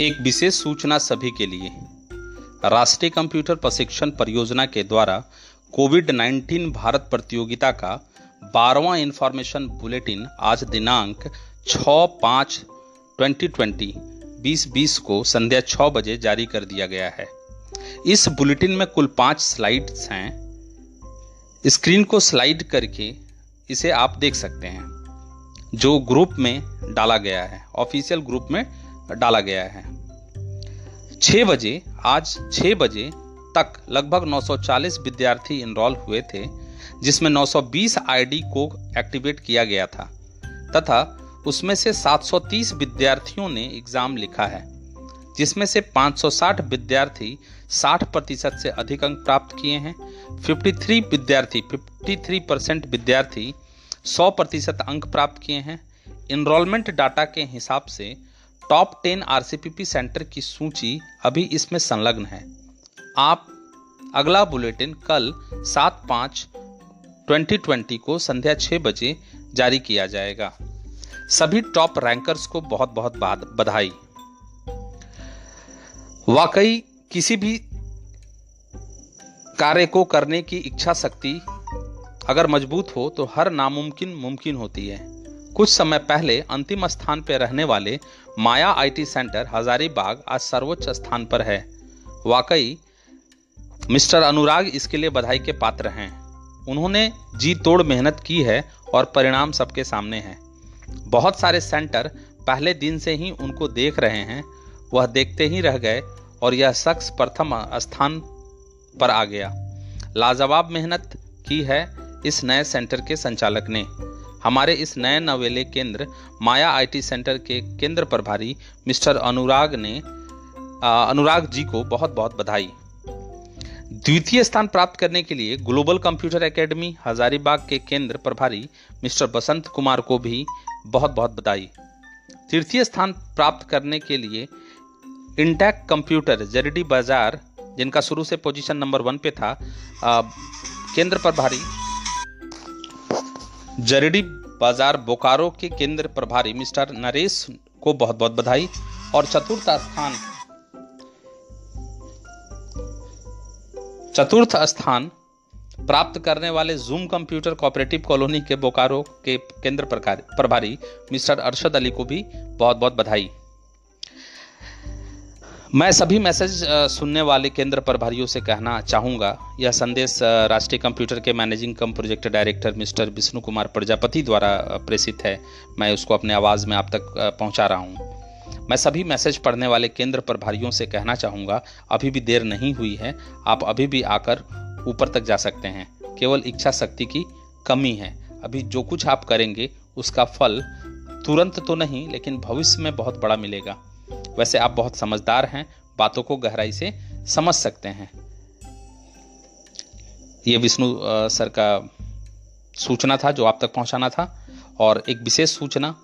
एक विशेष सूचना सभी के लिए। राष्ट्रीय कंप्यूटर प्रशिक्षण परियोजना के द्वारा कोविड 19 भारत प्रतियोगिता का बारहवां इंफॉर्मेशन बुलेटिन आज दिनांक 6 पाँच 2020 बीस बीस को संध्या छः बजे जारी कर दिया गया है। इस बुलेटिन में कुल पाँच स्लाइड्स हैं। स्क्रीन को स्लाइड करके इसे आप देख सकते हैं, जो ग्रुप में डाला गया है ऑफिशियल ग्रुप में डाला गया है। छः बजे, आज छः बजे तक लगभग 940 विद्यार्थी इनरोल हुए थे, जिसमें 920 आईडी को एक्टिवेट किया गया था, तथा उसमें से 730 विद्यार्थियों ने एग्ज़ाम लिखा है, जिसमें से 560 विद्यार्थी 60 प्रतिशत से अधिक अंक प्राप्त किए हैं 53 विद्यार्थी 53 परसेंट विद्यार्थी 100 प्रतिशत अंक प्राप्त किए हैं। इनरोलमेंट डाटा के हिसाब से टॉप टेन आरसीपीपी सेंटर की सूची अभी इसमें संलग्न है। आप अगला बुलेटिन कल सात पाँच 2020 को संध्या छः बजे जारी किया जाएगा। सभी टॉप रैंकर्स को बहुत बहुत बधाई। वाकई किसी भी कार्य को करने की इच्छा शक्ति अगर मज़बूत हो तो हर नामुमकिन मुमकिन होती है। कुछ समय पहले अंतिम स्थान पर रहने वाले माया आईटी सेंटर हजारीबाग आज सर्वोच्च स्थान पर है। वाकई, मिस्टर अनुराग इसके लिए बधाई के पात्र हैं। उन्होंने जी तोड़ मेहनत की है और परिणाम सबके सामने है। बहुत सारे सेंटर पहले दिन से ही उनको देख रहे हैं, वह देखते ही रह गए और यह शख्स प्रथम स्थान पर आ गया। लाजवाब मेहनत की है इस नए सेंटर के संचालक ने। हमारे इस नए नवेले केंद्र माया आईटी सेंटर के केंद्र प्रभारी मिस्टर अनुराग ने अनुराग जी को बहुत बहुत बधाई। द्वितीय स्थान प्राप्त करने के लिए ग्लोबल कंप्यूटर एकेडमी हजारीबाग के केंद्र प्रभारी मिस्टर बसंत कुमार को भी बहुत बहुत बधाई। तृतीय स्थान प्राप्त करने के लिए इंटैक कंप्यूटर जरडी बाज़ार जिनका शुरू से पोजीशन नंबर वन पे था आ, केंद्र प्रभारी जरडी बाज़ार बोकारो के केंद्र प्रभारी मिस्टर नरेश को बहुत बहुत बधाई और चतुर्थ स्थान चतुर्थ स्थान प्राप्त करने वाले जूम कंप्यूटर कोऑपरेटिव कॉलोनी के बोकारो के केंद्र प्रभारी मिस्टर अरशद अली को भी बहुत बहुत बधाई। मैं सभी मैसेज सुनने वाले केंद्र प्रभारियों से कहना चाहूँगा। यह संदेश राष्ट्रीय कंप्यूटर के managing cum project director mister Vishnu Kumar Prajapati द्वारा प्रेषित है। मैं उसको अपने आवाज़ में आप तक पहुँचा रहा हूँ। मैं सभी मैसेज पढ़ने वाले केंद्र प्रभारियों से कहना चाहूँगा, अभी भी देर नहीं हुई है। आप अभी भी आकर ऊपर तक जा सकते हैं। केवल इच्छा शक्ति की कमी है। अभी जो कुछ आप करेंगे, उसका फल तुरंत तो नहीं, लेकिन भविष्य में बहुत बड़ा मिलेगा। वैसे आप बहुत समझदार हैं, बातों को गहराई से समझ सकते हैं। ये विष्णु सर का सूचना था जो आप तक पहुंचाना था, और एक विशेष सूचना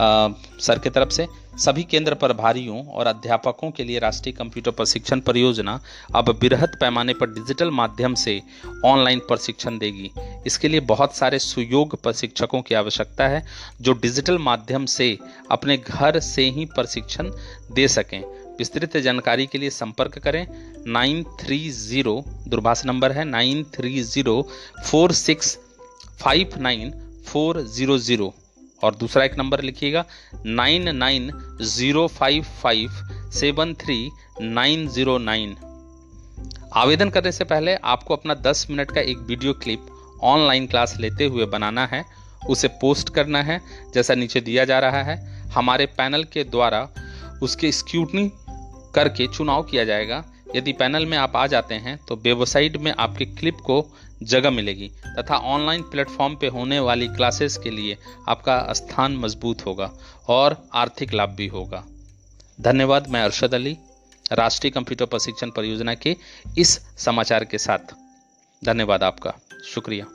सर की तरफ़ से, सभी केंद्र प्रभारियों और अध्यापकों के लिए राष्ट्रीय कंप्यूटर प्रशिक्षण परियोजना अब बृहद पैमाने पर डिजिटल माध्यम से ऑनलाइन प्रशिक्षण देगी। इसके लिए बहुत सारे सुयोग प्रशिक्षकों की आवश्यकता है जो डिजिटल माध्यम से अपने घर से ही प्रशिक्षण दे सकें। विस्तृत जानकारी के लिए संपर्क करें। नाइन थ्री ज़ीरो, दूरभाष नंबर है nine three zero four six five nine four zero zero. और दूसरा एक नंबर लिखिएगा, nine nine zero five five seven three nine zero nine. आवेदन करने से पहले आपको अपना 10 मिनट का एक वीडियो क्लिप ऑनलाइन क्लास लेते हुए बनाना है, उसे पोस्ट करना है, जैसा नीचे दिया जा रहा है। हमारे पैनल के द्वारा उसके स्क्यूटनी करके चुनाव किया जाएगा। यदि पैनल में आप आ जाते हैं तो वेबसाइट में आपके क्लिप को जगह मिलेगी, तथा ऑनलाइन प्लेटफॉर्म पे होने वाली क्लासेस के लिए आपका स्थान मज़बूत होगा और आर्थिक लाभ भी होगा। धन्यवाद, मैं अरशद अली, राष्ट्रीय कंप्यूटर प्रशिक्षण परियोजना के इस समाचार के साथ। धन्यवाद आपका, शुक्रिया।